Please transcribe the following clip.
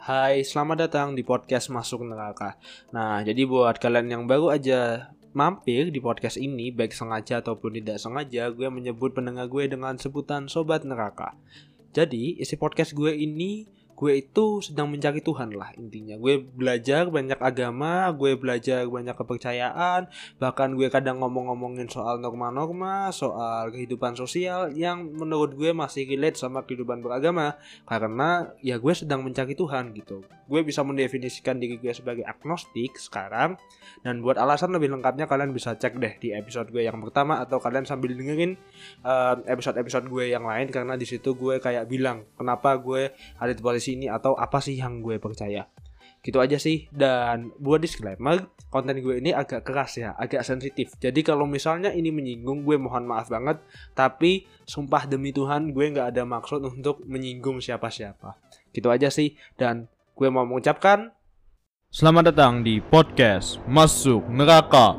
Hai, selamat datang di podcast Masuk Neraka. Nah, jadi buat kalian yang baru aja mampir di podcast ini, baik sengaja ataupun tidak sengaja, gue menyebut pendengar gue dengan sebutan Sobat Neraka. Jadi, isi podcast gue ini gue itu sedang mencari Tuhan lah intinya. Gue belajar banyak agama gue belajar banyak kepercayaan bahkan gue kadang ngomong-ngomongin soal norma-norma soal kehidupan sosial yang menurut gue masih relate sama kehidupan beragama. Karena ya gue sedang mencari Tuhan gitu. Gue bisa mendefinisikan diri gue sebagai agnostik sekarang. Dan buat alasan lebih lengkapnya kalian bisa cek deh di episode gue yang pertama atau kalian sambil dengerin episode episode-episode gue yang lain. Karena di situ gue kayak bilang kenapa gue ada di posisi ini atau apa sih yang gue percaya? Gitu aja sih. Dan buat disclaimer konten gue ini agak keras ya agak sensitif. Jadi kalau misalnya ini menyinggung gue mohon maaf banget. Tapi sumpah demi Tuhan gue nggak ada maksud untuk menyinggung siapa-siapa. Gitu aja sih. Dan gue mau mengucapkan Selamat datang di podcast Masuk Neraka.